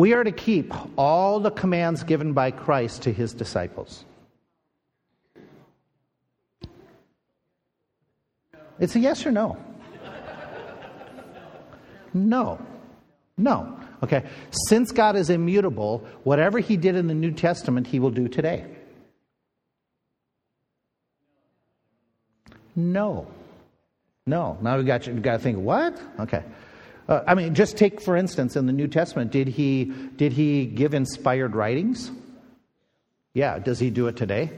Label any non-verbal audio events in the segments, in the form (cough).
We are to keep all the commands given by Christ to his disciples. It's a yes or no. No. No. Okay. Since God is immutable, whatever he did in the New Testament, he will do today. No. No. Now we got you got to think, what? Okay. Uh, I mean, just take for instance in the New Testament, did he did he give inspired writings? Yeah. Does he do it today?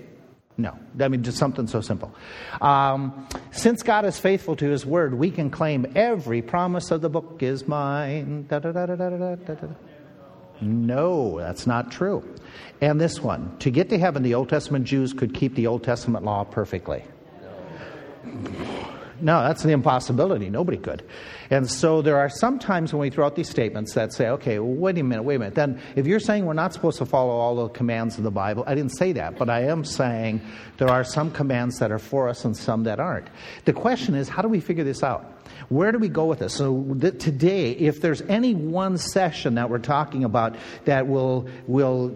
No. I mean, just something so simple. Um, since God is faithful to his word, we can claim every promise of the book is mine. No, that's not true. And this one to get to heaven, the Old Testament Jews could keep the Old Testament law perfectly. No, that's an impossibility. Nobody could. And so there are some times when we throw out these statements that say, okay, wait a minute, wait a minute. Then if you're saying we're not supposed to follow all the commands of the Bible, I didn't say that, but I am saying there are some commands that are for us and some that aren't. The question is, how do we figure this out? Where do we go with this? So th- today, if there's any one session that we're talking about that will will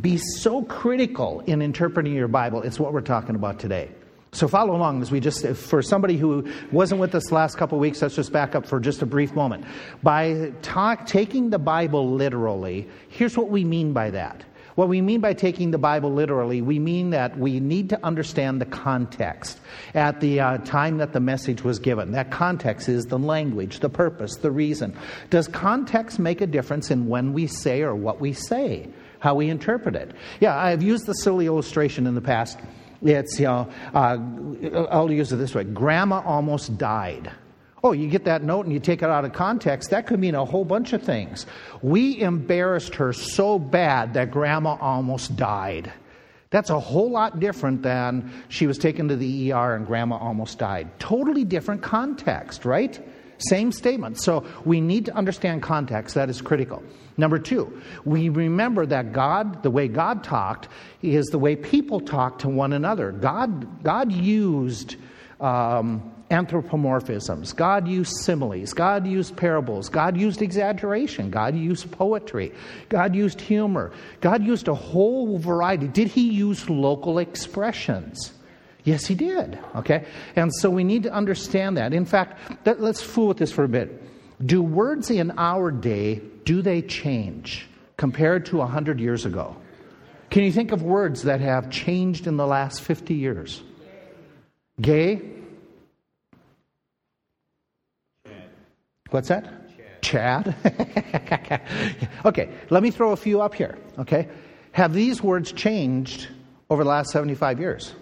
be so critical in interpreting your Bible, it's what we're talking about today. So follow along as we just, for somebody who wasn't with us last couple weeks, let's just back up for just a brief moment. By talk, taking the Bible literally, here's what we mean by that. What we mean by taking the Bible literally, we mean that we need to understand the context at the uh, time that the message was given. That context is the language, the purpose, the reason. Does context make a difference in when we say or what we say, how we interpret it? Yeah, I've used the silly illustration in the past it's, you know, uh, I'll use it this way Grandma almost died. Oh, you get that note and you take it out of context, that could mean a whole bunch of things. We embarrassed her so bad that Grandma almost died. That's a whole lot different than she was taken to the ER and Grandma almost died. Totally different context, right? Same statement. So we need to understand context. That is critical. Number two, we remember that God, the way God talked, is the way people talk to one another. God, God used um, anthropomorphisms. God used similes. God used parables. God used exaggeration. God used poetry. God used humor. God used a whole variety. Did he use local expressions? Yes, he did. Okay? And so we need to understand that. In fact, let's fool with this for a bit. Do words in our day, do they change compared to 100 years ago? Can you think of words that have changed in the last 50 years? Gay? What's that? Chad. Chad? (laughs) okay, let me throw a few up here. Okay? Have these words changed over the last 75 years?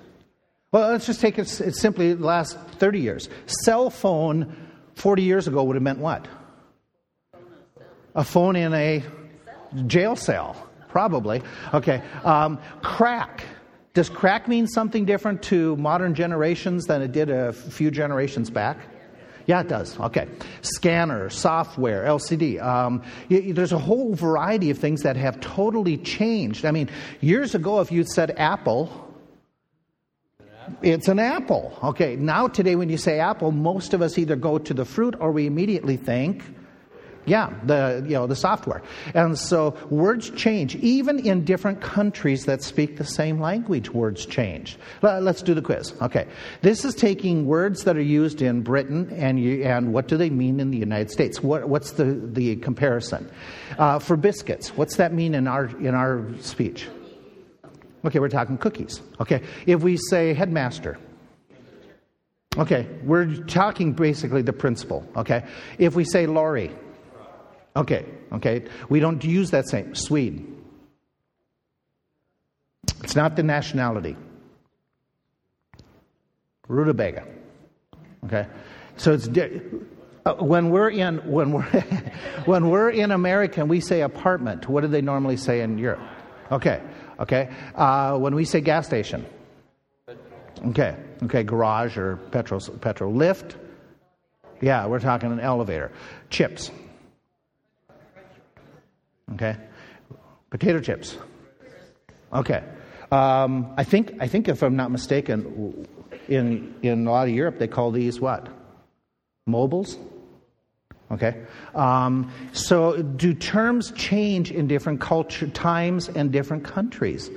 Well, let's just take it simply the last 30 years. Cell phone 40 years ago would have meant what? A phone in a jail cell, probably. Okay. Um, crack. Does crack mean something different to modern generations than it did a few generations back? Yeah, it does. Okay. Scanner, software, LCD. Um, there's a whole variety of things that have totally changed. I mean, years ago, if you'd said Apple, it's an apple. Okay, now today when you say apple, most of us either go to the fruit or we immediately think, yeah, the you know the software. And so words change. Even in different countries that speak the same language, words change. Let's do the quiz. Okay, this is taking words that are used in Britain and you, and what do they mean in the United States? What, what's the the comparison? Uh, for biscuits, what's that mean in our in our speech? Okay, we're talking cookies. Okay, if we say headmaster, okay, we're talking basically the principal. Okay, if we say lorry, okay, okay, we don't use that same Swede. It's not the nationality. Rutabaga. Okay, so it's uh, when we're in when we're (laughs) when we're in America and we say apartment. What do they normally say in Europe? Okay, Okay? Uh, when we say gas station, okay, okay, garage or petrol, petrol lift, yeah, we're talking an elevator. Chips, okay, potato chips, okay. Um, I think I think if I'm not mistaken, in in a lot of Europe they call these what? Mobiles. Okay? Um, so, do terms change in different culture, times and different countries?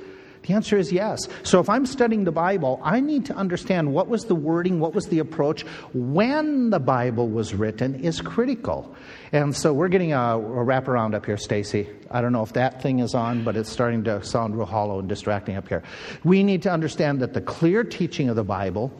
The answer is yes. So if I'm studying the Bible, I need to understand what was the wording, what was the approach, when the Bible was written is critical. And so we're getting a, a wraparound up here, Stacy. I don't know if that thing is on, but it's starting to sound real hollow and distracting up here. We need to understand that the clear teaching of the Bible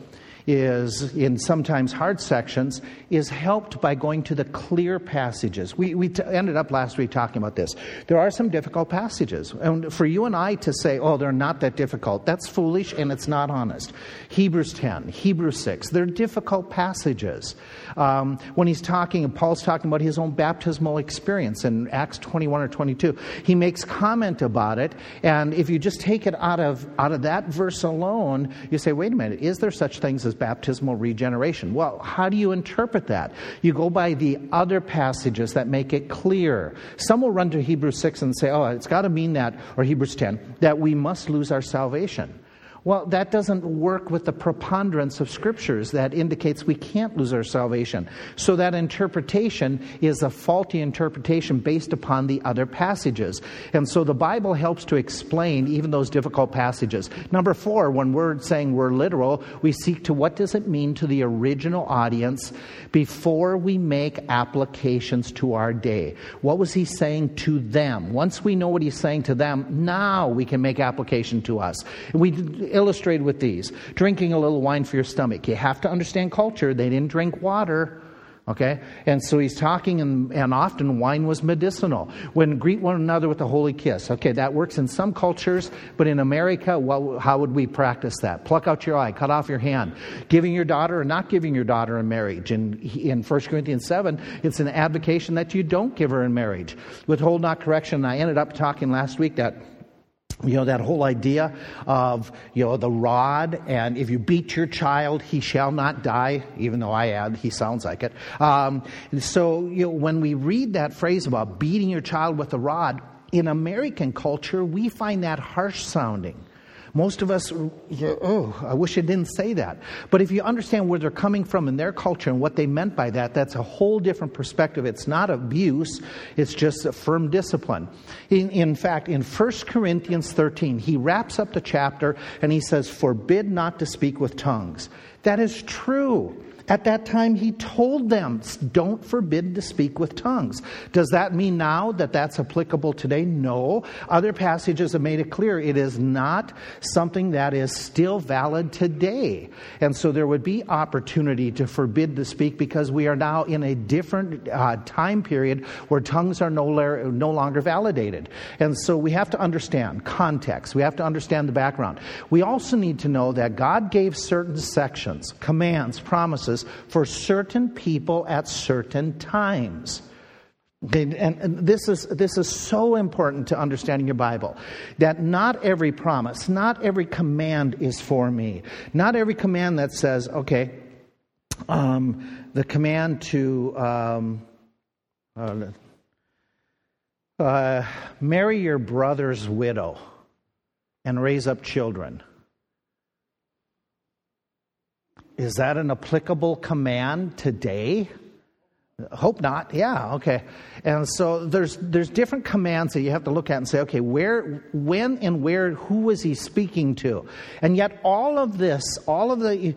is in sometimes hard sections is helped by going to the clear passages. We, we t- ended up last week talking about this. There are some difficult passages. And for you and I to say, oh, they're not that difficult, that's foolish and it's not honest. Hebrews 10, Hebrews 6, they're difficult passages. Um, when he's talking, Paul's talking about his own baptismal experience in Acts 21 or 22, he makes comment about it. And if you just take it out of, out of that verse alone, you say, wait a minute, is there such things as baptismal regeneration. Well, how do you interpret that? You go by the other passages that make it clear. Some will run to Hebrews 6 and say, oh, it's got to mean that, or Hebrews 10, that we must lose our salvation. Well, that doesn't work with the preponderance of scriptures that indicates we can't lose our salvation. So that interpretation is a faulty interpretation based upon the other passages. And so the Bible helps to explain even those difficult passages. Number four, when we're saying we're literal, we seek to what does it mean to the original audience before we make applications to our day. What was he saying to them? Once we know what he's saying to them, now we can make application to us. We illustrated with these. Drinking a little wine for your stomach. You have to understand culture. They didn't drink water. Okay? And so he's talking, and, and often wine was medicinal. When greet one another with a holy kiss. Okay, that works in some cultures, but in America, well, how would we practice that? Pluck out your eye, cut off your hand. Giving your daughter or not giving your daughter in marriage. In, in 1 Corinthians 7, it's an advocation that you don't give her in marriage. Withhold not correction. I ended up talking last week that you know, that whole idea of, you know, the rod, and if you beat your child, he shall not die, even though I add, he sounds like it. Um, so, you know, when we read that phrase about beating your child with a rod, in American culture, we find that harsh sounding. Most of us, oh, I wish I didn't say that. But if you understand where they're coming from in their culture and what they meant by that, that's a whole different perspective. It's not abuse, it's just a firm discipline. In, in fact, in 1 Corinthians 13, he wraps up the chapter and he says, Forbid not to speak with tongues. That is true. At that time, he told them, don't forbid to speak with tongues. Does that mean now that that's applicable today? No. Other passages have made it clear it is not something that is still valid today. And so there would be opportunity to forbid to speak because we are now in a different uh, time period where tongues are no, la- no longer validated. And so we have to understand context. We have to understand the background. We also need to know that God gave certain sections, commands, promises for certain people at certain times. And, this is this is so important to understanding your Bible. That not every promise, not every command is for me. Not every command that says, okay, um, the command to um, uh, uh, marry your brother's widow and raise up children. Is that an applicable command today? Hope not. Yeah, okay. And so there's there's different commands that you have to look at and say, okay, where when and where who was he speaking to? And yet all of this, all of the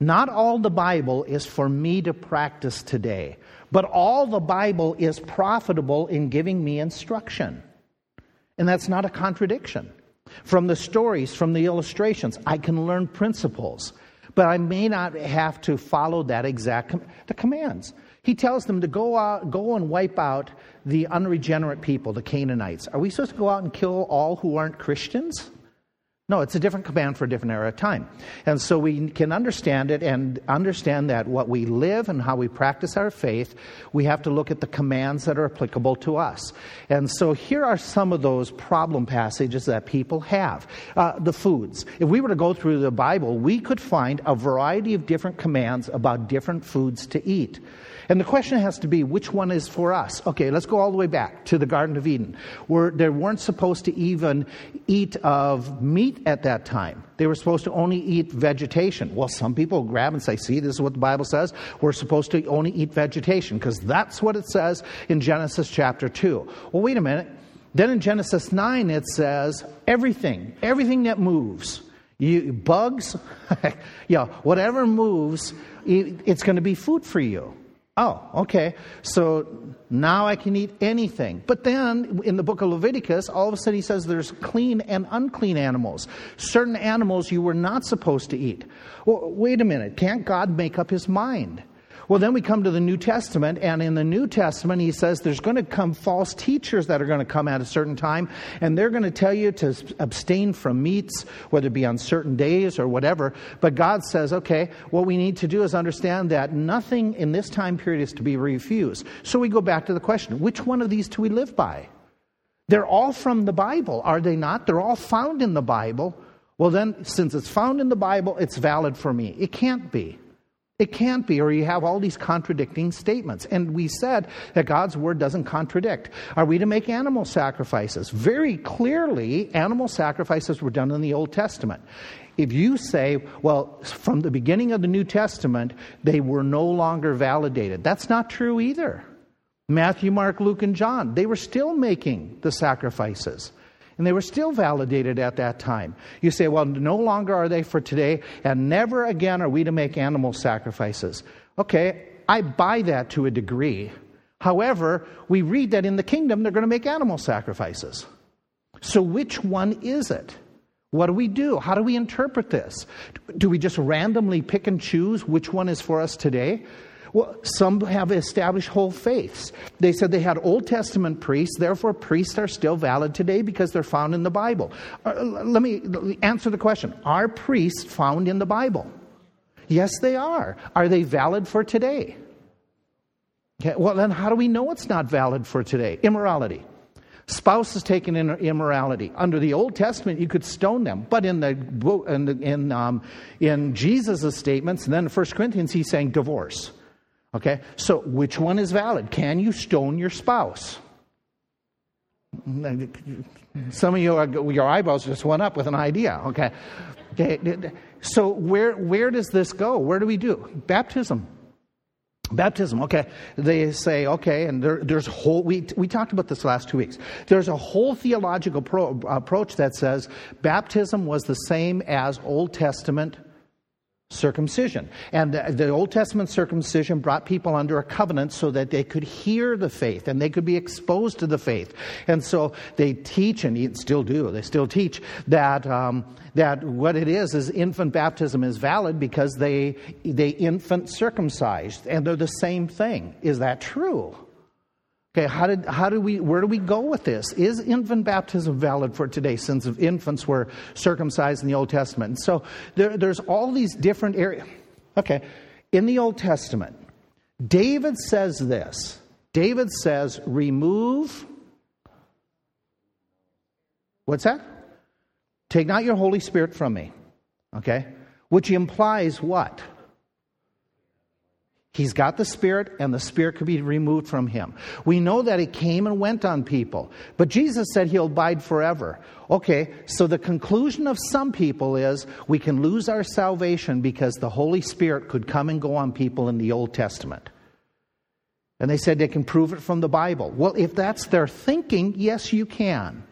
not all the Bible is for me to practice today, but all the Bible is profitable in giving me instruction. And that's not a contradiction. From the stories, from the illustrations, I can learn principles but I may not have to follow that exact com- the commands. He tells them to go out, go and wipe out the unregenerate people, the Canaanites. Are we supposed to go out and kill all who aren't Christians? No, it's a different command for a different era of time. And so we can understand it and understand that what we live and how we practice our faith, we have to look at the commands that are applicable to us. And so here are some of those problem passages that people have. Uh, the foods. If we were to go through the Bible, we could find a variety of different commands about different foods to eat. And the question has to be which one is for us? Okay, let's go all the way back to the Garden of Eden, where they weren't supposed to even eat of meat at that time. They were supposed to only eat vegetation. Well, some people grab and say, see, this is what the Bible says. We're supposed to only eat vegetation because that's what it says in Genesis chapter 2. Well, wait a minute. Then in Genesis 9, it says everything, everything that moves. You, bugs, (laughs) yeah, whatever moves, it's going to be food for you. Oh, okay. So now I can eat anything. But then in the book of Leviticus, all of a sudden he says there's clean and unclean animals. Certain animals you were not supposed to eat. Well, wait a minute. Can't God make up his mind? Well, then we come to the New Testament, and in the New Testament, he says there's going to come false teachers that are going to come at a certain time, and they're going to tell you to abstain from meats, whether it be on certain days or whatever. But God says, okay, what we need to do is understand that nothing in this time period is to be refused. So we go back to the question which one of these do we live by? They're all from the Bible, are they not? They're all found in the Bible. Well, then, since it's found in the Bible, it's valid for me. It can't be. It can't be, or you have all these contradicting statements. And we said that God's word doesn't contradict. Are we to make animal sacrifices? Very clearly, animal sacrifices were done in the Old Testament. If you say, well, from the beginning of the New Testament, they were no longer validated, that's not true either. Matthew, Mark, Luke, and John, they were still making the sacrifices. And they were still validated at that time. You say, well, no longer are they for today, and never again are we to make animal sacrifices. Okay, I buy that to a degree. However, we read that in the kingdom they're going to make animal sacrifices. So, which one is it? What do we do? How do we interpret this? Do we just randomly pick and choose which one is for us today? Well, some have established whole faiths. They said they had Old Testament priests, therefore, priests are still valid today because they're found in the Bible. Uh, let me answer the question Are priests found in the Bible? Yes, they are. Are they valid for today? Okay, well, then how do we know it's not valid for today? Immorality. Spouses taken in immorality. Under the Old Testament, you could stone them. But in, the, in, in, um, in Jesus' statements, and then in 1 Corinthians, he's saying divorce. Okay? So, which one is valid? Can you stone your spouse? Some of you, your eyebrows just went up with an idea. Okay. okay. So, where, where does this go? Where do we do? Baptism. Baptism, okay. They say, okay, and there, there's whole, we, we talked about this last two weeks. There's a whole theological pro, approach that says baptism was the same as Old Testament circumcision. And the, Old Testament circumcision brought people under a covenant so that they could hear the faith and they could be exposed to the faith. And so they teach, and still do, they still teach that, um, that what it is is infant baptism is valid because they, they infant circumcised, and they're the same thing. Is that true? Okay, how did how do we where do we go with this? Is infant baptism valid for today since infants were circumcised in the Old Testament? So there, there's all these different areas. Okay, in the Old Testament, David says this. David says, remove what's that? Take not your Holy Spirit from me. Okay? Which implies what? He's got the Spirit, and the Spirit could be removed from him. We know that He came and went on people, but Jesus said He'll abide forever. Okay, so the conclusion of some people is we can lose our salvation because the Holy Spirit could come and go on people in the Old Testament. And they said they can prove it from the Bible. Well, if that's their thinking, yes, you can.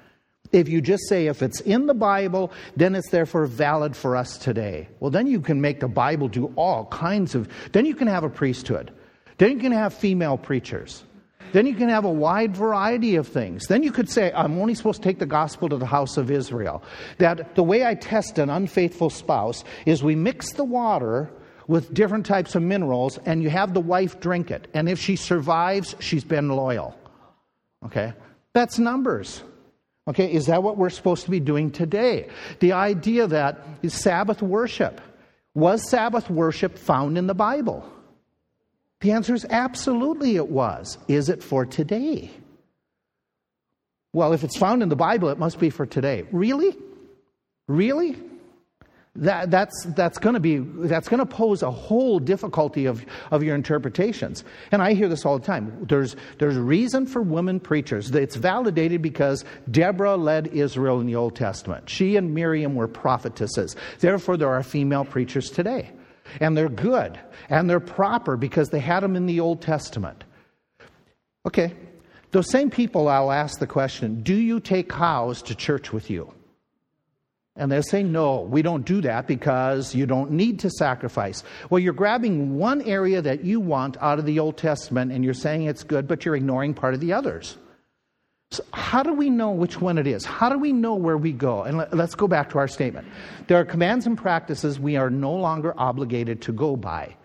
If you just say, if it's in the Bible, then it's therefore valid for us today. Well, then you can make the Bible do all kinds of, then you can have a priesthood. Then you can have female preachers. Then you can have a wide variety of things. Then you could say, I'm only supposed to take the gospel to the house of Israel. That the way I test an unfaithful spouse is we mix the water with different types of minerals and you have the wife drink it. And if she survives, she's been loyal. Okay? That's numbers. Okay, is that what we're supposed to be doing today? The idea that is Sabbath worship. Was Sabbath worship found in the Bible? The answer is absolutely it was. Is it for today? Well, if it's found in the Bible, it must be for today. Really? Really? That, that's, that's going to be that's going to pose a whole difficulty of, of your interpretations. And i hear this all the time. There's there's reason for women preachers. It's validated because deborah led israel in the old testament. She and miriam were prophetesses. Therefore there are female preachers today. And they're good. And they're proper because they had them in the old testament. Okay. Those same people i'll ask the question do you take cows to church with you and they're saying, no, we don't do that because you don't need to sacrifice. Well, you're grabbing one area that you want out of the Old Testament and you're saying it's good, but you're ignoring part of the others. So, how do we know which one it is? How do we know where we go? And let, us go back to our statement. There are commands and practices we are no longer obligated to go by.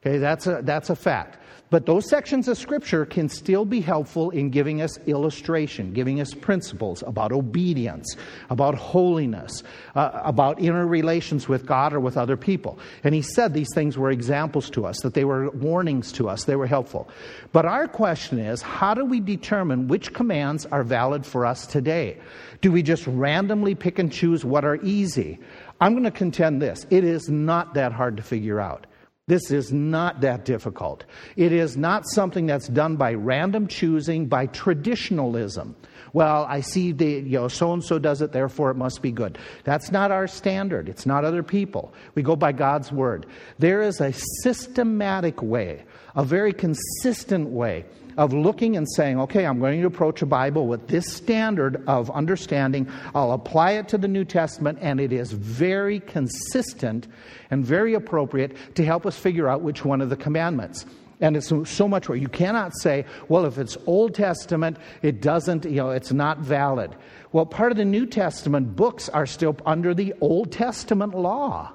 Okay, that's a, that's a fact. But those sections of Scripture can still be helpful in giving us illustration, giving us principles about obedience, about holiness, uh, about inner relations with God or with other people. And he said these things were examples to us, that they were warnings to us, they were helpful. But our question is how do we determine which commands are valid for us today? Do we just randomly pick and choose what are easy? I'm going to contend this it is not that hard to figure out. This is not that difficult. It is not something that's done by random choosing, by traditionalism. Well, I see the, you know, so and so does it, therefore it must be good. That's not our standard. It's not other people. We go by God's word. There is a systematic way, a very consistent way of looking and saying, okay, I'm going to approach a Bible with this standard of understanding. I'll apply it to the New Testament, and it is very consistent and very appropriate to help us figure out which one of the commandments. And it's so much where you cannot say, well, if it's Old Testament, it doesn't, you know, it's not valid. Well, part of the New Testament books are still under the Old Testament law.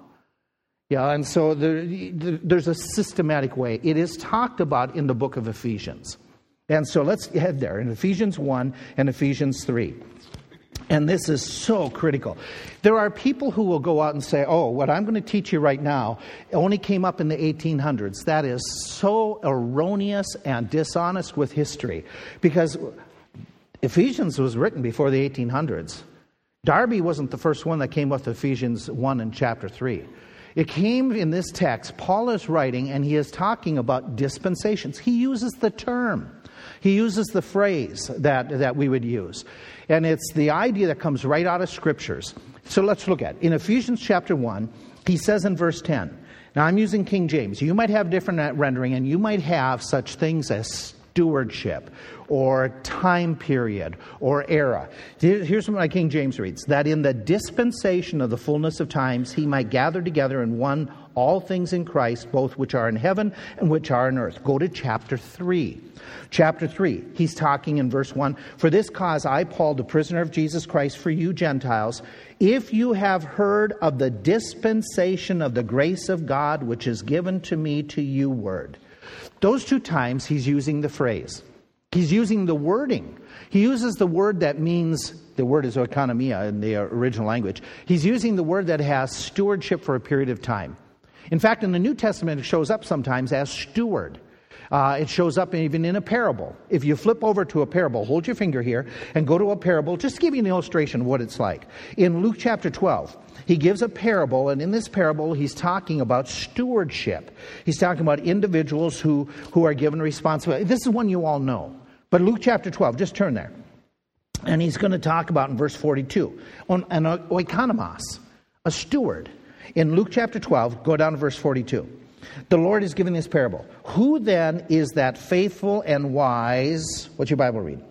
Yeah, and so there, there's a systematic way. It is talked about in the book of Ephesians. And so let's head there in Ephesians 1 and Ephesians 3. And this is so critical. There are people who will go out and say, Oh, what I'm going to teach you right now only came up in the 1800s. That is so erroneous and dishonest with history because Ephesians was written before the 1800s. Darby wasn't the first one that came up with Ephesians 1 and chapter 3. It came in this text. Paul is writing and he is talking about dispensations. He uses the term. He uses the phrase that, that we would use. And it's the idea that comes right out of scriptures. So let's look at it. In Ephesians chapter 1, he says in verse 10, now I'm using King James. You might have different rendering, and you might have such things as stewardship or time period or era. Here's what my King James reads that in the dispensation of the fullness of times he might gather together in one all things in Christ, both which are in heaven and which are on earth. Go to chapter 3. Chapter 3, he's talking in verse 1 For this cause I, Paul, the prisoner of Jesus Christ, for you Gentiles, if you have heard of the dispensation of the grace of God which is given to me to you, word. Those two times he's using the phrase. He's using the wording. He uses the word that means, the word is oikonomia in the original language. He's using the word that has stewardship for a period of time. In fact, in the New Testament, it shows up sometimes as steward. Uh, it shows up even in a parable. If you flip over to a parable, hold your finger here and go to a parable, just to give you an illustration of what it's like. In Luke chapter 12, he gives a parable, and in this parable, he's talking about stewardship. He's talking about individuals who, who are given responsibility. This is one you all know. But Luke chapter 12, just turn there. And he's going to talk about in verse 42 on an oikonomos, a steward. In Luke chapter 12, go down to verse 42. The Lord is giving this parable. Who then is that faithful and wise? What's your Bible read?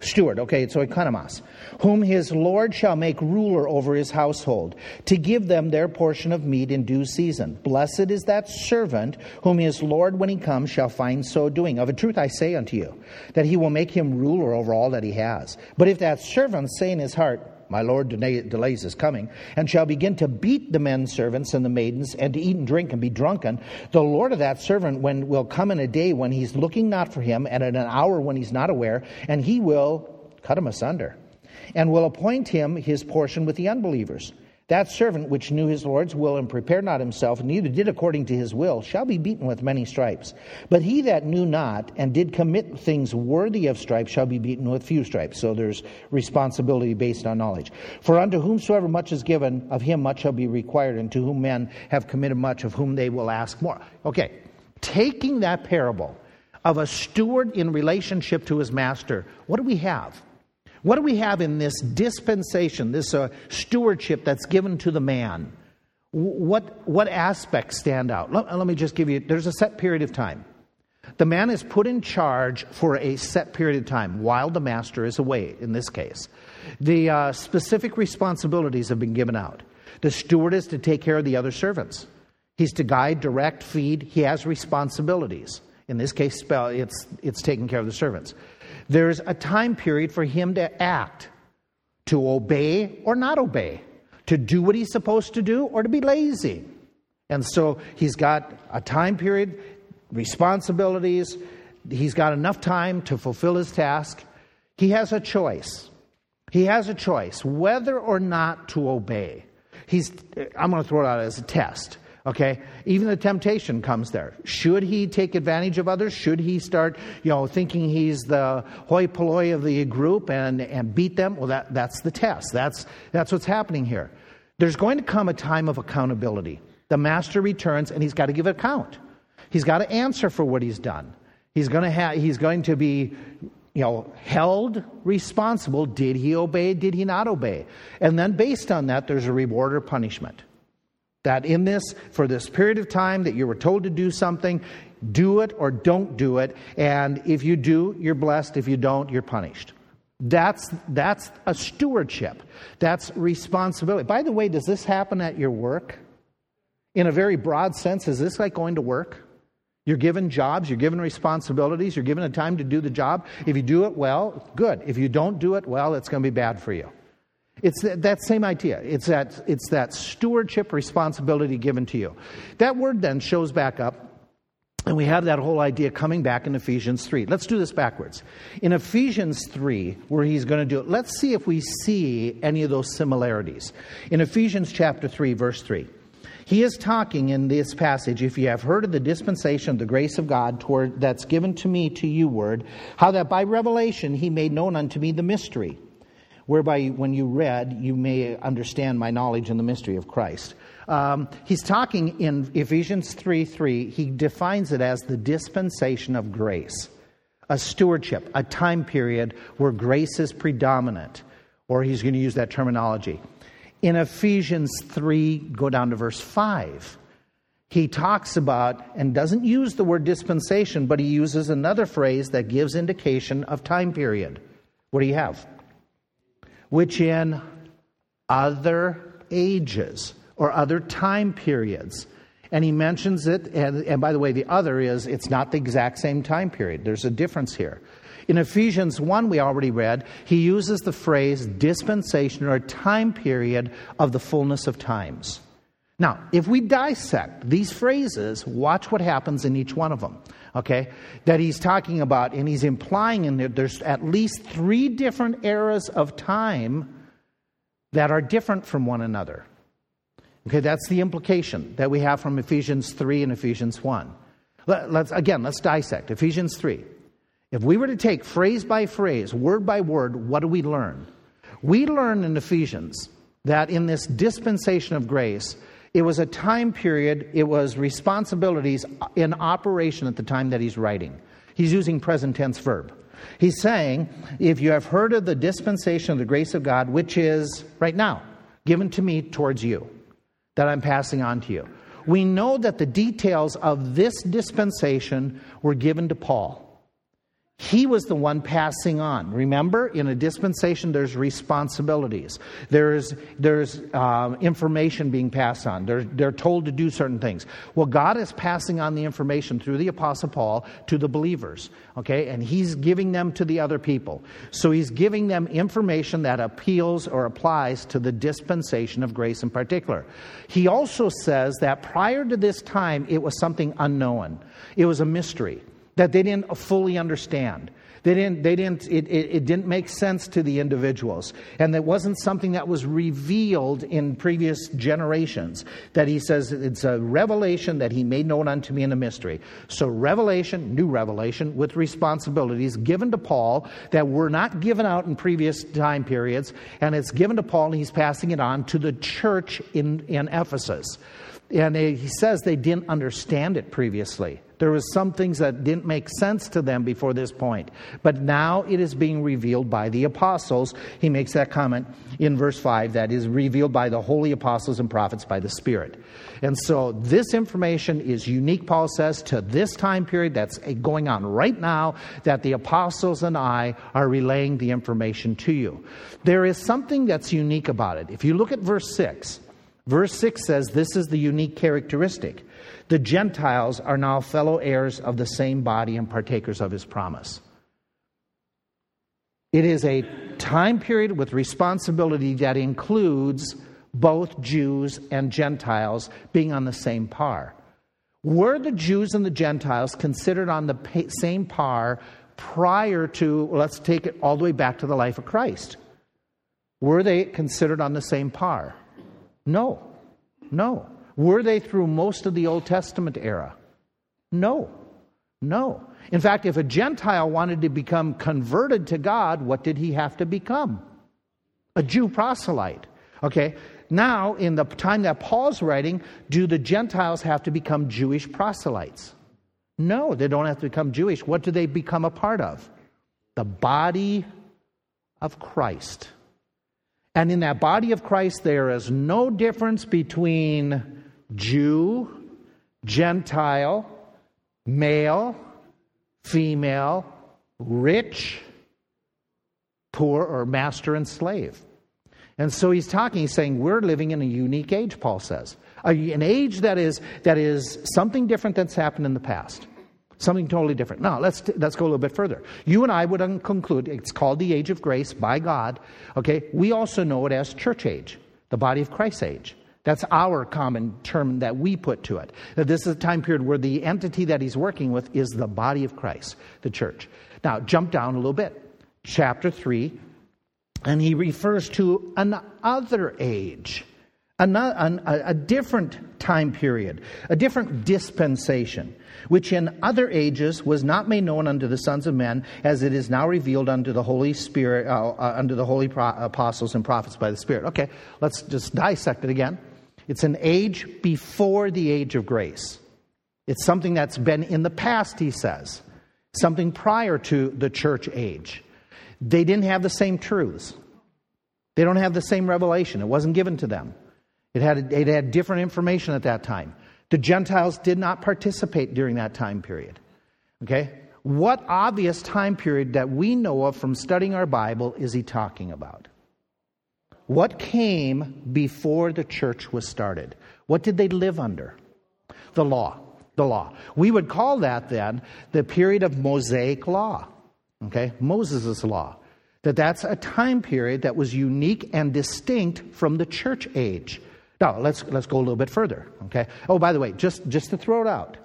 Steward, okay, it's oikonomos, whom his Lord shall make ruler over his household, to give them their portion of meat in due season. Blessed is that servant whom his Lord, when he comes, shall find so doing. Of a truth I say unto you, that he will make him ruler over all that he has. But if that servant say in his heart, my Lord delays his coming, and shall begin to beat the men servants and the maidens, and to eat and drink and be drunken. The Lord of that servant when, will come in a day when he's looking not for him, and at an hour when he's not aware, and he will cut him asunder, and will appoint him his portion with the unbelievers. That servant which knew his Lord's will and prepared not himself, neither did according to his will, shall be beaten with many stripes. But he that knew not and did commit things worthy of stripes shall be beaten with few stripes. So there's responsibility based on knowledge. For unto whomsoever much is given, of him much shall be required, and to whom men have committed much, of whom they will ask more. Okay, taking that parable of a steward in relationship to his master, what do we have? What do we have in this dispensation, this uh, stewardship that's given to the man? What, what aspects stand out? Let, let me just give you there's a set period of time. The man is put in charge for a set period of time while the master is away, in this case. The uh, specific responsibilities have been given out. The steward is to take care of the other servants, he's to guide, direct, feed. He has responsibilities. In this case, it's, it's taking care of the servants. There's a time period for him to act, to obey or not obey, to do what he's supposed to do or to be lazy. And so he's got a time period, responsibilities, he's got enough time to fulfill his task. He has a choice. He has a choice whether or not to obey. He's, I'm going to throw it out as a test. Okay? Even the temptation comes there. Should he take advantage of others? Should he start, you know, thinking he's the hoi polloi of the group and, and beat them? Well, that, that's the test. That's, that's what's happening here. There's going to come a time of accountability. The master returns and he's got to give account. He's got to answer for what he's done. He's going to, have, he's going to be you know, held responsible. Did he obey? Did he not obey? And then based on that, there's a reward or punishment. That in this, for this period of time that you were told to do something, do it or don't do it. And if you do, you're blessed. If you don't, you're punished. That's, that's a stewardship. That's responsibility. By the way, does this happen at your work? In a very broad sense, is this like going to work? You're given jobs, you're given responsibilities, you're given a time to do the job. If you do it well, good. If you don't do it well, it's going to be bad for you. It's that, same idea. It's that, it's that stewardship responsibility given to you. That word then shows back up, and we have that whole idea coming back in Ephesians 3. Let's do this backwards. In Ephesians 3, where he's going to do it, let's see if we see any of those similarities. In Ephesians chapter 3, verse 3. He is talking in this passage, if you have heard of the dispensation of the grace of God toward, that's given to me to you, word, how that by revelation he made known unto me the mystery whereby when you read, you may understand my knowledge in the mystery of Christ. Um, he's talking in Ephesians 3 3, he defines it as the dispensation of grace, a stewardship, a time period where grace is predominant, or he's going to use that terminology. In Ephesians 3, go down to verse 5 he talks about and doesn't use the word dispensation, but he uses another phrase that gives indication of time period. What do you have? Which in other ages or other time periods. And he mentions it, and, and by the way, the other is it's not the exact same time period. There's a difference here. In Ephesians 1, we already read, he uses the phrase dispensation or time period of the fullness of times. Now, if we dissect these phrases, watch what happens in each one of them. Okay? That he's talking about, and he's implying in there, there's at least three different eras of time that are different from one another. Okay, that's the implication that we have from Ephesians 3 and Ephesians 1. Let, us again, let's dissect Ephesians 3. If we were to take phrase by phrase, word by word, what do we learn? We learn in Ephesians that in this dispensation of grace, it was a time period, it was responsibilities in operation at the time that he's writing. He's using present tense verb. He's saying, if you have heard of the dispensation of the grace of God, which is right now given to me towards you, that I'm passing on to you. We know that the details of this dispensation were given to Paul. He was the one passing on. Remember, in a dispensation, there's responsibilities. There's, there's um, information being passed on. They're, they're told to do certain things. Well, God is passing on the information through the Apostle Paul to the believers, okay? And he's giving them to the other people. So he's giving them information that appeals or applies to the dispensation of grace in particular. He also says that prior to this time, it was something unknown, it was a mystery that they didn't fully understand. They didn't, they didn't, it, it, it, didn't make sense to the individuals. And it wasn't something that was revealed in previous generations. That he says it's a revelation that he made known unto me in a mystery. So, revelation, new revelation, with responsibilities given to Paul that were not given out in previous time periods. And it's given to Paul, and he's passing it on to the church in, in Ephesus. And he says they didn't understand it previously. There was some things that didn't make sense to them before this point. But now it is being revealed by the apostles. He makes that comment in verse 5 that is revealed by the holy apostles and prophets by the Spirit. And so this information is unique, Paul says, to this time period that's going on right now that the apostles and I are relaying the information to you. There is something that's unique about it. If you look at verse 6, verse 6 says this is the unique characteristic. The Gentiles are now fellow heirs of the same body and partakers of his promise. It is a time period with responsibility that includes both Jews and Gentiles being on the same par. Were the Jews and the Gentiles considered on the same par prior to, let's take it all the way back to the life of Christ? Were they considered on the same par? No. No. Were they through most of the Old Testament era? No. No. In fact, if a Gentile wanted to become converted to God, what did he have to become? A Jew proselyte. Okay, now in the time that Paul's writing, do the Gentiles have to become Jewish proselytes? No, they don't have to become Jewish. What do they become a part of? The body of Christ. And in that body of Christ, there is no difference between Jew, Gentile, male, female, rich, poor, or master and slave. And so he's talking, he's saying we're living in a unique age, Paul says. an age that is, that is something different that's happened in the past. Something totally different. Now, let's, let's go a little bit further. You and I would conclude it's called the age of grace by God. Okay, we also know it as church age, the body of Christ age. That's our common term that we put to it. That this is a time period where the entity that he's working with is the body of Christ, the church. Now, jump down a little bit. Chapter 3, and he refers to another age, another, a different time period, a different dispensation, which in other ages was not made known unto the sons of men, as it is now revealed unto the Holy Spirit, uh, uh, unto the holy pro- apostles and prophets by the Spirit. Okay, let's just dissect it again. It's an age before the age of grace. It's something that's been in the past, he says, something prior to the church age. They didn't have the same truths, they don't have the same revelation. It wasn't given to them, it had, it had different information at that time. The Gentiles did not participate during that time period. Okay? What obvious time period that we know of from studying our Bible is he talking about? What came before the church was started? What did they live under? The law. The law. We would call that then the period of Mosaic law. Okay? Moses' law. That that's a time period that was unique and distinct from the church age. Now, let's, let's go a little bit further. Okay? Oh, by the way, just, just to throw it out.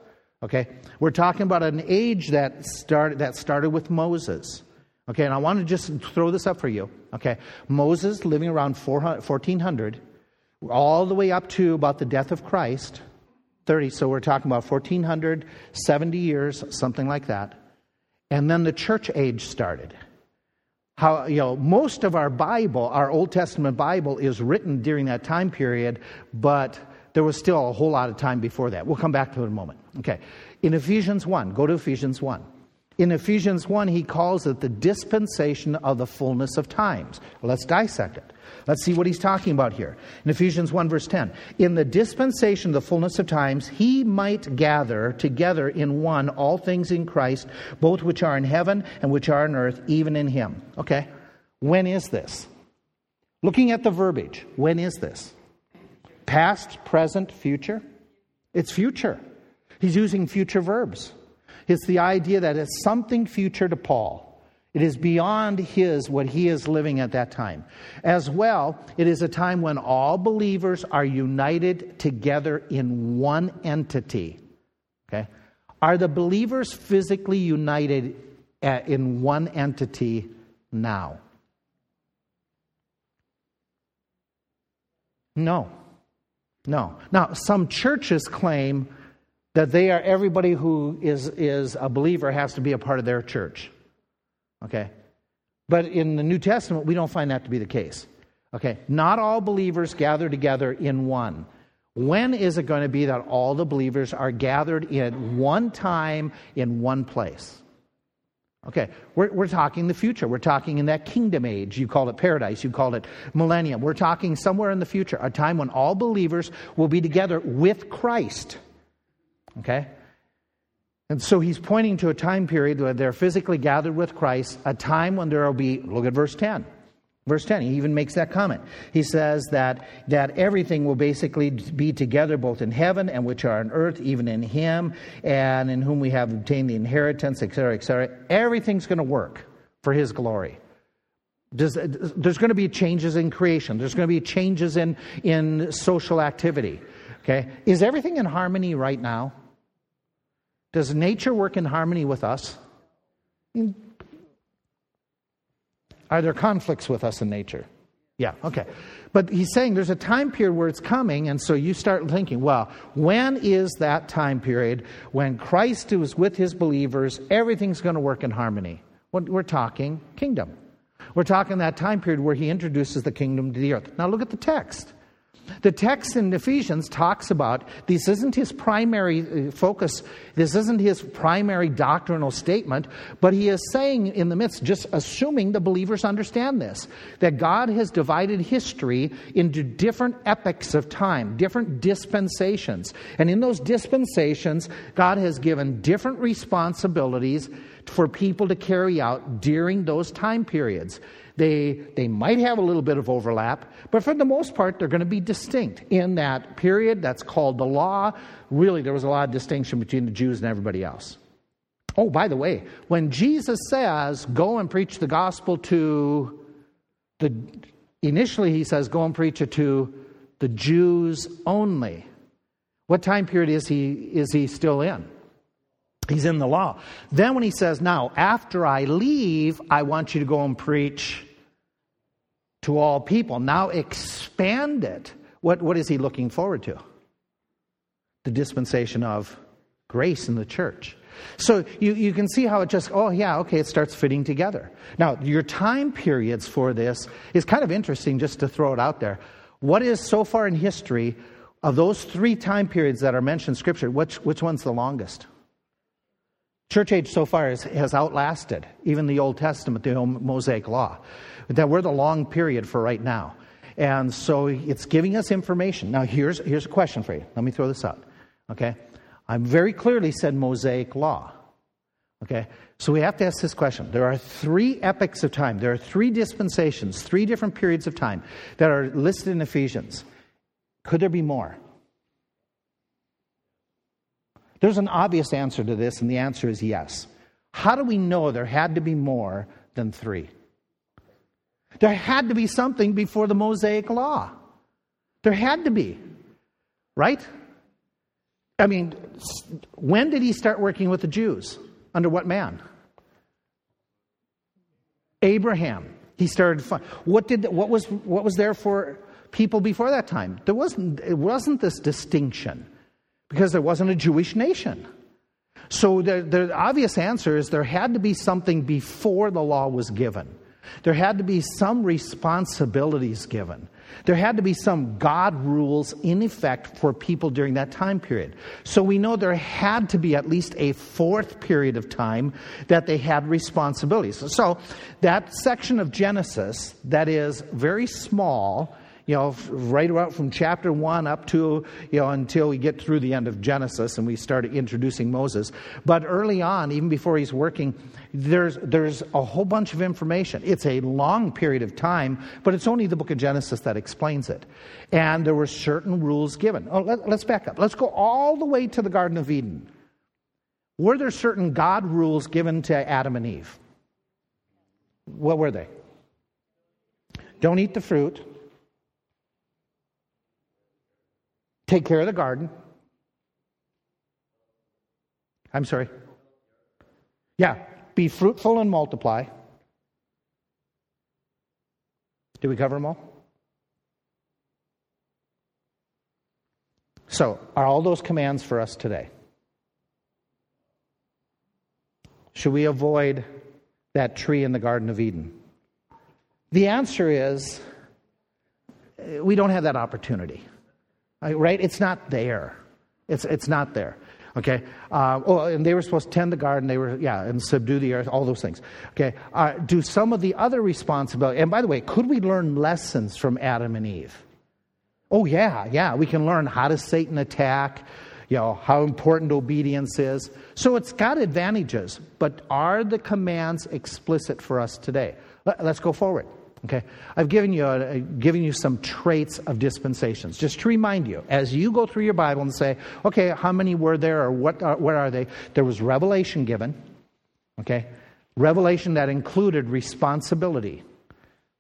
Okay? We're talking about an age that started, that started with Moses. Okay, and I want to just throw this up for you. Okay, Moses living around 1400, all the way up to about the death of Christ, 30, so we're talking about 1400, 70 years, something like that. And then the church age started. How, you know, most of our Bible, our Old Testament Bible, is written during that time period, but there was still a whole lot of time before that. We'll come back to it in a moment. Okay, in Ephesians 1, go to Ephesians 1. In Ephesians 1, he calls it the dispensation of the fullness of times. Let's dissect it. Let's see what he's talking about here. In Ephesians 1, verse 10, in the dispensation of the fullness of times, he might gather together in one all things in Christ, both which are in heaven and which are on earth, even in him. Okay, when is this? Looking at the verbiage, when is this? Past, present, future? It's future. He's using future verbs. It's the idea that it's something future to Paul. It is beyond his, what he is living at that time. As well, it is a time when all believers are united together in one entity. Okay? Are the believers physically united in one entity now? No. No. Now, some churches claim that they are everybody who is, is a believer has to be a part of their church. Okay? But in the New Testament, we don't find that to be the case. Okay? Not all believers gather together in one. When is it going to be that all the believers are gathered in one time in one place? Okay, we're, we're talking the future. We're talking in that kingdom age. You call it paradise, you call it millennium. We're talking somewhere in the future, a time when all believers will be together with Christ. Okay? And so he's pointing to a time period where they're physically gathered with Christ, a time when there will be, look at verse 10. Verse 10, he even makes that comment. He says that, that everything will basically be together both in heaven and which are on earth, even in him, and in whom we have obtained the inheritance, etc., etc. Everything's going to work for his glory. Does, there's going to be changes in creation. There's going to be changes in, in social activity. Okay? Is everything in harmony right now? Does nature work in harmony with us? Are there conflicts with us in nature? Yeah, okay. But he's saying there's a time period where it's coming, and so you start thinking, well, when is that time period when Christ is with his believers, everything's going to work in harmony? We're talking kingdom. We're talking that time period where he introduces the kingdom to the earth. Now look at the text. The text in Ephesians talks about this isn't his primary uh, focus, this isn't his primary doctrinal statement, but he is saying in the midst, just assuming the believers understand this, that God has divided history into different epochs of time, different dispensations. And in those dispensations, God has given different responsibilities for people to carry out during those time periods. They, they might have a little bit of overlap, but for the most part, they're going to be distinct in that period that's called the law. Really, there was a lot of distinction between the Jews and everybody else. Oh, by the way, when Jesus says, go and preach the gospel to the, initially he says, go and preach it to the Jews only. What time period is he, is he still in? He's in the law. Then when he says, Now, after I leave, I want you to go and preach to all people. Now expand it. What, what is he looking forward to? The dispensation of grace in the church. So you, you can see how it just, oh, yeah, okay, it starts fitting together. Now, your time periods for this is kind of interesting just to throw it out there. What is so far in history of those three time periods that are mentioned in Scripture, which, which one's the longest? Church age so far has, has outlasted even the Old Testament, the Mosaic Law. That we're the long period for right now. And so it's giving us information. Now, here's, here's a question for you. Let me throw this out. Okay? I very clearly said Mosaic Law. Okay? So we have to ask this question. There are three epochs of time, there are three dispensations, three different periods of time that are listed in Ephesians. Could there be more? There's an obvious answer to this, and the answer is yes. How do we know there had to be more than three? There had to be something before the Mosaic Law. There had to be, right? I mean, when did he start working with the Jews? Under what man? Abraham. He started. What did? What was? What was there for people before that time? There wasn't. It wasn't this distinction because there wasn't a Jewish nation. So the, the obvious answer is there had to be something before the law was given. There had to be some responsibilities given. There had to be some God rules in effect for people during that time period. So we know there had to be at least a fourth period of time that they had responsibilities. So that section of Genesis that is very small you know, right about from chapter 1 up to, you know, until we get through the end of Genesis and we start introducing Moses. But early on, even before he's working, there's, there's a whole bunch of information. It's a long period of time, but it's only the book of Genesis that explains it. And there were certain rules given. Oh, let, let's back up. Let's go all the way to the Garden of Eden. Were there certain God rules given to Adam and Eve? What were they? Don't eat the fruit. Take care of the garden. I'm sorry. Yeah, be fruitful and multiply. Did we cover them all? So, are all those commands for us today? Should we avoid that tree in the Garden of Eden? The answer is we don't have that opportunity. Right? It's not there. It's, it's not there. Okay. Uh, oh, and they were supposed to tend the garden. They were, yeah, and subdue the earth, all those things. Okay. Uh, do some of the other responsibility, and by the way, could we learn lessons from Adam and Eve? Oh, yeah, yeah. We can learn how does Satan attack, you know, how important obedience is. So it's got advantages, but are the commands explicit for us today? Let's go forward. Okay, I've given you a, given you some traits of dispensations, just to remind you as you go through your Bible and say, okay, how many were there, or what? Are, are they? There was revelation given. Okay, revelation that included responsibility.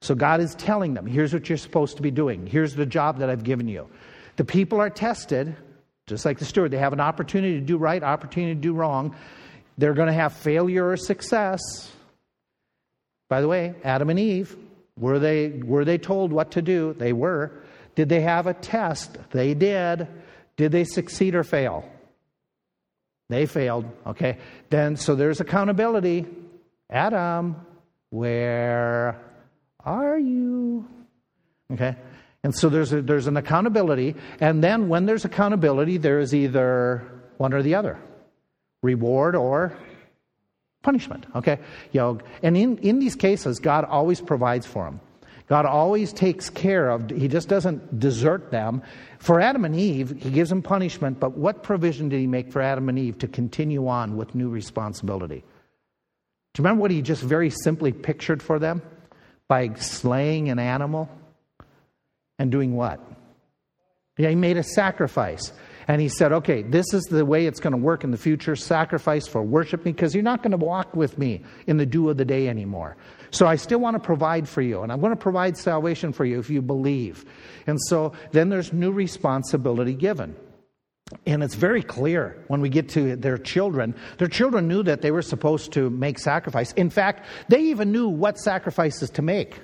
So God is telling them, here's what you're supposed to be doing. Here's the job that I've given you. The people are tested, just like the steward. They have an opportunity to do right, opportunity to do wrong. They're going to have failure or success. By the way, Adam and Eve, were they, were they told what to do? They were. Did they have a test? They did. Did they succeed or fail? They failed. Okay. Then, so there's accountability. Adam, where are you? Okay. And so there's, a, there's an accountability. And then when there's accountability, there is either one or the other reward or punishment. Okay? You know, and in, in these cases, God always provides for them. God always takes care of, he just doesn't desert them. For Adam and Eve, he gives them punishment, but what provision did he make for Adam and Eve to continue on with new responsibility? Do you remember what he just very simply pictured for them? By slaying an animal and doing what? Yeah, he made a sacrifice. And he said, okay, this is the way it's going to work in the future sacrifice for worship me, because you're not going to walk with me in the dew of the day anymore. So I still want to provide for you, and I'm going to provide salvation for you if you believe. And so then there's new responsibility given. And it's very clear when we get to their children. Their children knew that they were supposed to make sacrifice. In fact, they even knew what sacrifices to make.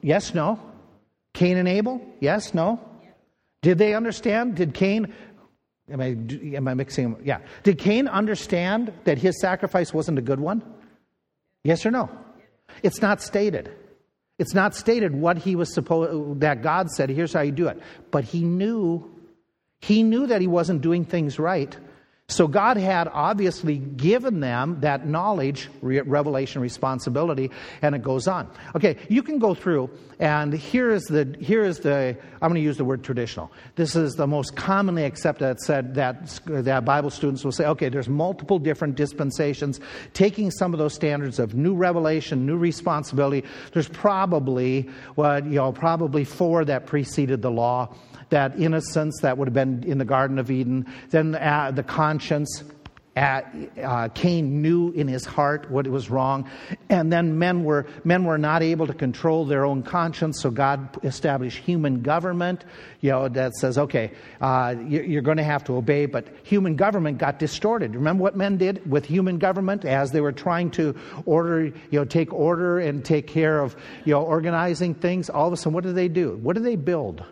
Yes, no? Cain and Abel? Yes, no? Did they understand? Did Cain, am I, am I mixing? Yeah. Did Cain understand that his sacrifice wasn't a good one? Yes or no? It's not stated. It's not stated what he was supposed, that God said, here's how you do it. But he knew, he knew that he wasn't doing things right. So God had obviously given them that knowledge, revelation, responsibility, and it goes on. Okay, you can go through, and here is the here is the I'm going to use the word traditional. This is the most commonly accepted that said that that Bible students will say, okay, there's multiple different dispensations, taking some of those standards of new revelation, new responsibility. There's probably what you know, probably four that preceded the law that innocence that would have been in the Garden of Eden, then uh, the conscience. At, uh, Cain knew in his heart what was wrong, and then men were men were not able to control their own conscience. So God established human government, you know, that says, okay, uh, you're going to have to obey. But human government got distorted. Remember what men did with human government as they were trying to order, you know, take order and take care of, you know, organizing things. All of a sudden, what do they do? What do they build?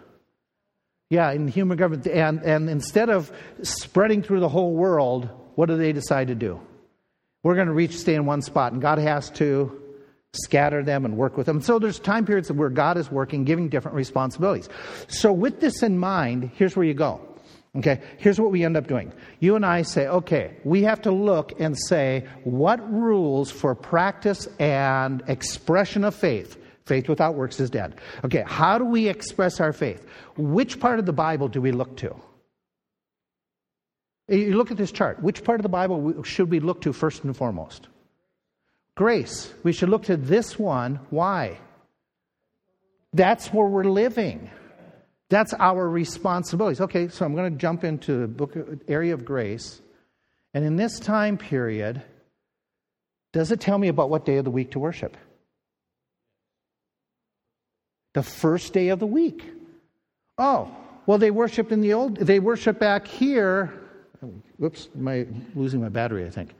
Yeah, in human government. And, and instead of spreading through the whole world, what do they decide to do? We're going to reach, stay in one spot, and God has to scatter them and work with them. So there's time periods where God is working, giving different responsibilities. So with this in mind, here's where you go. Okay, here's what we end up doing. You and I say, okay, we have to look and say what rules for practice and expression of faith Faith without works is dead. Okay, how do we express our faith? Which part of the Bible do we look to? You look at this chart. Which part of the Bible should we look to first and foremost? Grace. We should look to this one. Why? That's where we're living. That's our responsibilities. Okay, so I'm going to jump into the book area of grace. And in this time period, does it tell me about what day of the week to worship? The first day of the week. Oh, well, they worshiped in the old, they worship back here. Whoops, am I losing my battery, I think.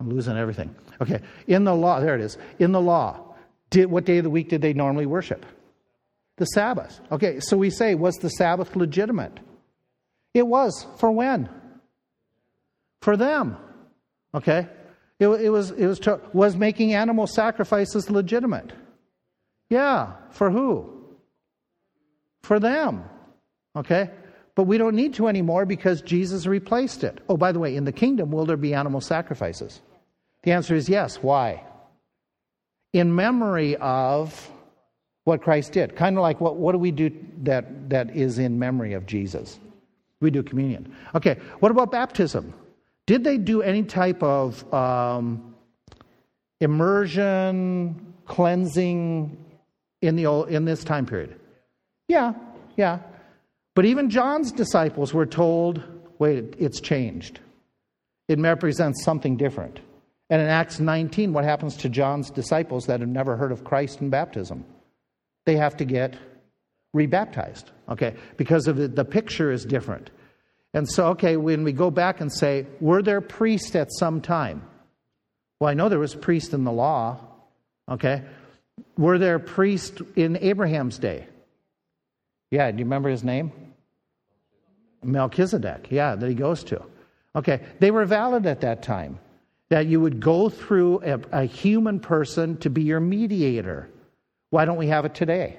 I'm losing everything. Okay, in the law, there it is. In the law, did, what day of the week did they normally worship? The Sabbath. Okay, so we say, was the Sabbath legitimate? It was. For when? For them. Okay? It, it was, it was, to, was making animal sacrifices legitimate? Yeah. For who? For them. Okay? But we don't need to anymore because Jesus replaced it. Oh, by the way, in the kingdom, will there be animal sacrifices? The answer is yes. Why? In memory of what Christ did. Kind of like what, what do we do that, that is in memory of Jesus? We do communion. Okay, what about baptism? Did they do any type of um, immersion, cleansing in, the, old, in this time period? Yeah, yeah. But even John's disciples were told wait, it's changed. It represents something different. And in Acts 19, what happens to John's disciples that have never heard of Christ and baptism? They have to get rebaptized, okay? Because of the, the picture is different. And so, okay, when we go back and say, were there priests at some time? Well, I know there was priests in the law, okay? Were there priests in Abraham's day? Yeah, do you remember his name? Melchizedek, yeah, that he goes to. Okay, they were valid at that time. That you would go through a, a human person to be your mediator. Why don't we have it today?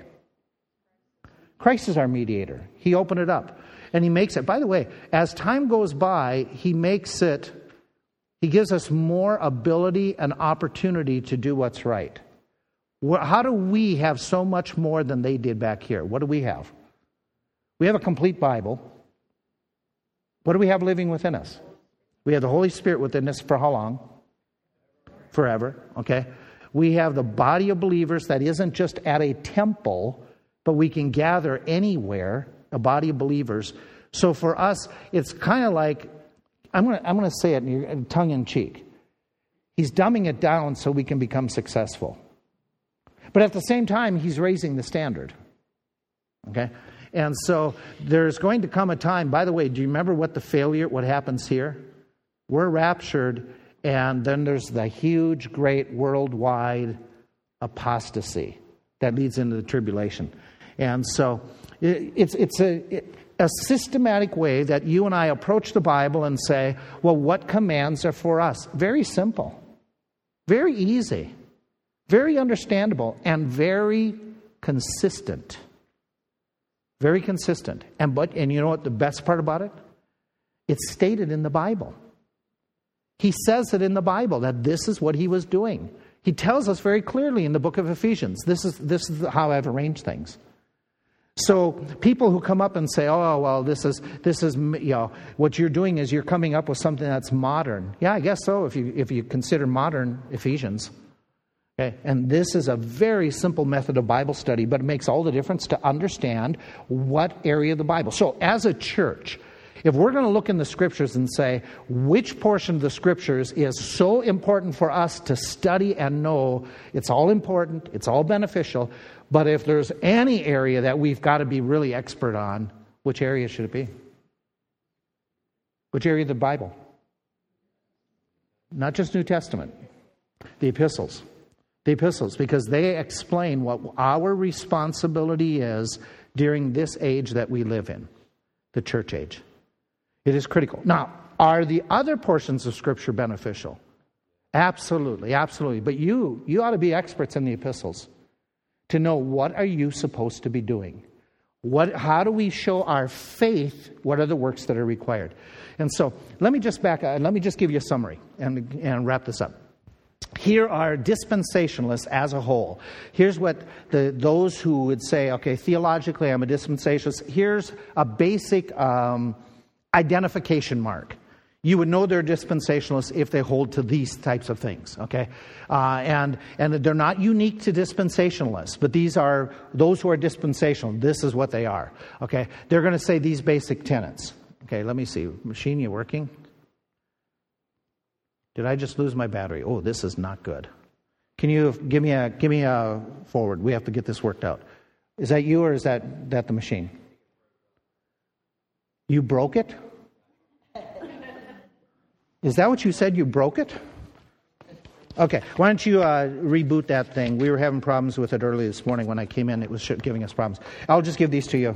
Christ is our mediator. He opened it up and he makes it. By the way, as time goes by, he makes it, he gives us more ability and opportunity to do what's right. How do we have so much more than they did back here? What do we have? We have a complete Bible. What do we have living within us? We have the Holy Spirit within us for how long? Forever, okay? We have the body of believers that isn't just at a temple, but we can gather anywhere, a body of believers. So for us, it's kind of like I'm going to I'm going to say it tongue in cheek. He's dumbing it down so we can become successful. But at the same time, he's raising the standard. Okay? And so there's going to come a time, by the way, do you remember what the failure, what happens here? We're raptured, and then there's the huge, great worldwide apostasy that leads into the tribulation. And so it's, it's a, a systematic way that you and I approach the Bible and say, well, what commands are for us? Very simple, very easy, very understandable, and very consistent. Very consistent. And but and you know what the best part about it? It's stated in the Bible. He says it in the Bible that this is what he was doing. He tells us very clearly in the book of Ephesians, this is this is how I've arranged things. So people who come up and say, "Oh, well, this is this is you know what you're doing is you're coming up with something that's modern." Yeah, I guess so if you if you consider modern Ephesians. Okay? And this is a very simple method of Bible study, but it makes all the difference to understand what area of the Bible. So, as a church, if we're going to look in the scriptures and say which portion of the scriptures is so important for us to study and know, it's all important, it's all beneficial, but if there's any area that we've got to be really expert on, which area should it be? Which area of the Bible? Not just New Testament, the epistles the epistles because they explain what our responsibility is during this age that we live in, the church age. It is critical. Now, are the other portions of Scripture beneficial? Absolutely, absolutely. But you, you ought to be experts in the epistles to know what are you supposed to be doing. What, how do we show our faith? What are the works that are required? And so, let me just back. Uh, let me just give you a summary and, and wrap this up here are dispensationalists as a whole. Here's what the, those who would say, okay, theologically I'm a dispensationalist. Here's a basic um, identification mark. You would know they're dispensationalists if they hold to these types of things, okay? Uh, and, and they're not unique to dispensationalists, but these are those who are dispensational. This is what they are, okay? They're going to say these basic tenets. Okay, let me see. Machine, you working? Did I just lose my battery? Oh, this is not good. Can you give me a give me a forward? We have to get this worked out. Is that you or is that that the machine? You broke it? Is that what you said? You broke it? Okay, why don't you uh, reboot that thing? We were having problems with it early this morning when I came in. It was giving us problems. I'll just give these to you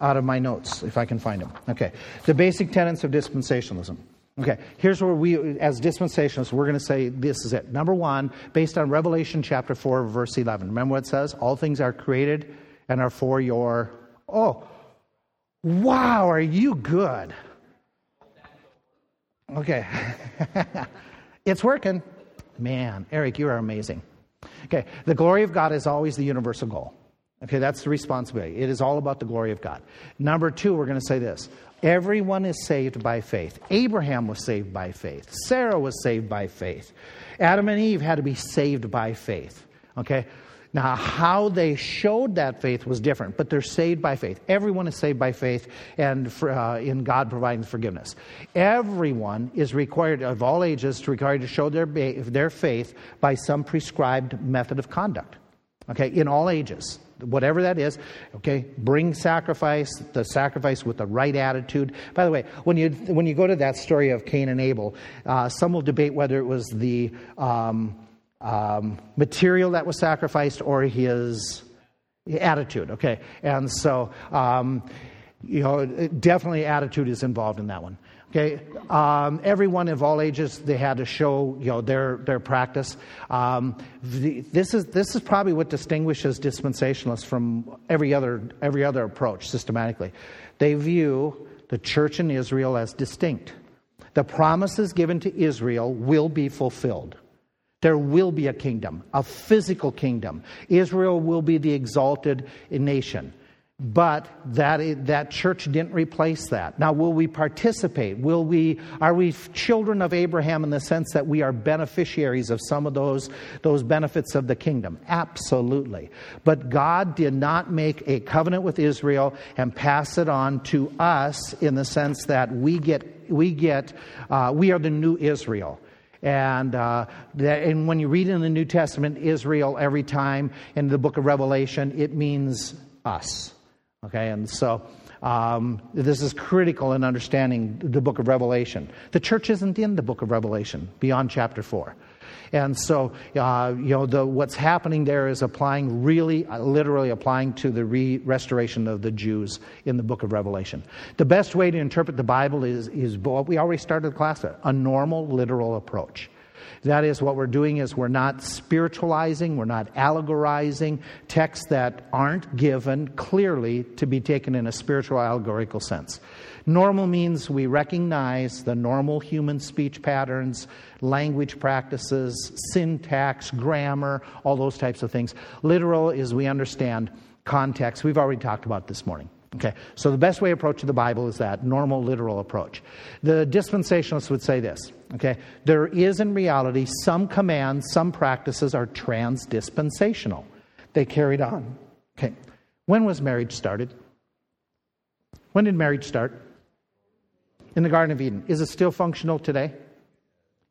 out of my notes if I can find them. Okay, the basic tenets of dispensationalism. Okay, here's where we, as dispensationalists, we're going to say this is it. Number one, based on Revelation chapter 4, verse 11. Remember what it says? All things are created and are for your. Oh, wow, are you good? Okay, (laughs) it's working. Man, Eric, you are amazing. Okay, the glory of God is always the universal goal. Okay, that's the responsibility. It is all about the glory of God. Number two, we're going to say this everyone is saved by faith. Abraham was saved by faith, Sarah was saved by faith, Adam and Eve had to be saved by faith. Okay, now, how they showed that faith was different, but they're saved by faith. Everyone is saved by faith and for, uh, in God providing forgiveness. Everyone is required, of all ages, to required to show their, their faith by some prescribed method of conduct. Okay, in all ages whatever that is okay bring sacrifice the sacrifice with the right attitude by the way when you when you go to that story of cain and abel uh, some will debate whether it was the um, um, material that was sacrificed or his attitude. Okay, and so um, you know definitely attitude is involved in that one. Okay, um, everyone of all ages they had to show you know their their practice. Um, the, this is this is probably what distinguishes dispensationalists from every other every other approach systematically. They view the church in Israel as distinct. The promises given to Israel will be fulfilled. There will be a kingdom, a physical kingdom. Israel will be the exalted nation. But that, that church didn't replace that. Now, will we participate? Will we, are we children of Abraham in the sense that we are beneficiaries of some of those, those benefits of the kingdom? Absolutely. But God did not make a covenant with Israel and pass it on to us in the sense that we get, we get, uh, we are the new Israel. And, uh, and when you read in the New Testament Israel every time in the book of Revelation, it means us. Okay, and so um, this is critical in understanding the book of Revelation. The church isn't in the book of Revelation beyond chapter 4. And so, uh, you know, the, what's happening there is applying, really, uh, literally applying to the re- restoration of the Jews in the book of Revelation. The best way to interpret the Bible is, is what we already started the class at a normal, literal approach. That is, what we're doing is we're not spiritualizing, we're not allegorizing texts that aren't given clearly to be taken in a spiritual allegorical sense. Normal means we recognize the normal human speech patterns, language practices, syntax, grammar, all those types of things. Literal is we understand context. We've already talked about this morning. Okay, so the best way approach to the Bible is that normal literal approach. The dispensationalists would say this. Okay, there is in reality some commands, some practices are trans-dispensational. They carried on. Okay, when was marriage started? When did marriage start? In the Garden of Eden. Is it still functional today?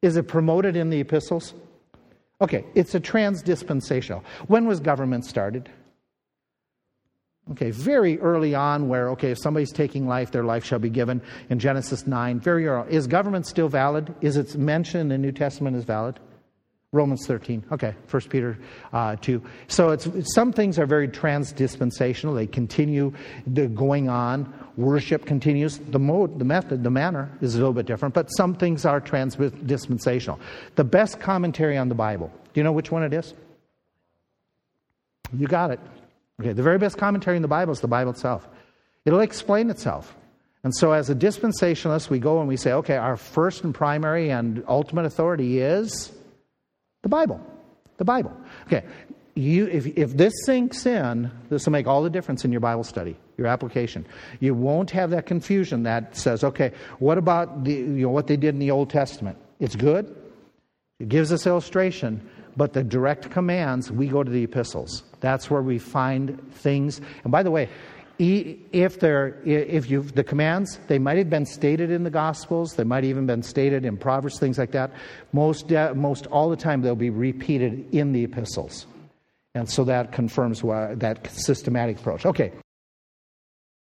Is it promoted in the epistles? Okay, it's a trans-dispensational. When was government started? Okay, very early on, where, okay, if somebody's taking life, their life shall be given in Genesis 9. Very early. Is government still valid? Is it mentioned in the New Testament as valid? Romans 13. Okay, 1 Peter uh, 2. So it's, some things are very trans-dispensational. They continue going on. Worship continues. The mode, the method, the manner is a little bit different, but some things are trans-dispensational. The best commentary on the Bible, do you know which one it is? You got it. Okay, the very best commentary in the Bible is the Bible itself. It'll explain itself. And so, as a dispensationalist, we go and we say, okay, our first and primary and ultimate authority is the Bible. The Bible. Okay, you, if, if this sinks in, this will make all the difference in your Bible study, your application. You won't have that confusion that says, okay, what about the, you know, what they did in the Old Testament? It's good. It gives us illustration, but the direct commands, we go to the epistles. That's where we find things. And by the way, if if you the commands they might have been stated in the gospels. They might even been stated in proverbs things like that. Most most all the time they'll be repeated in the epistles. And so that confirms why, that systematic approach. Okay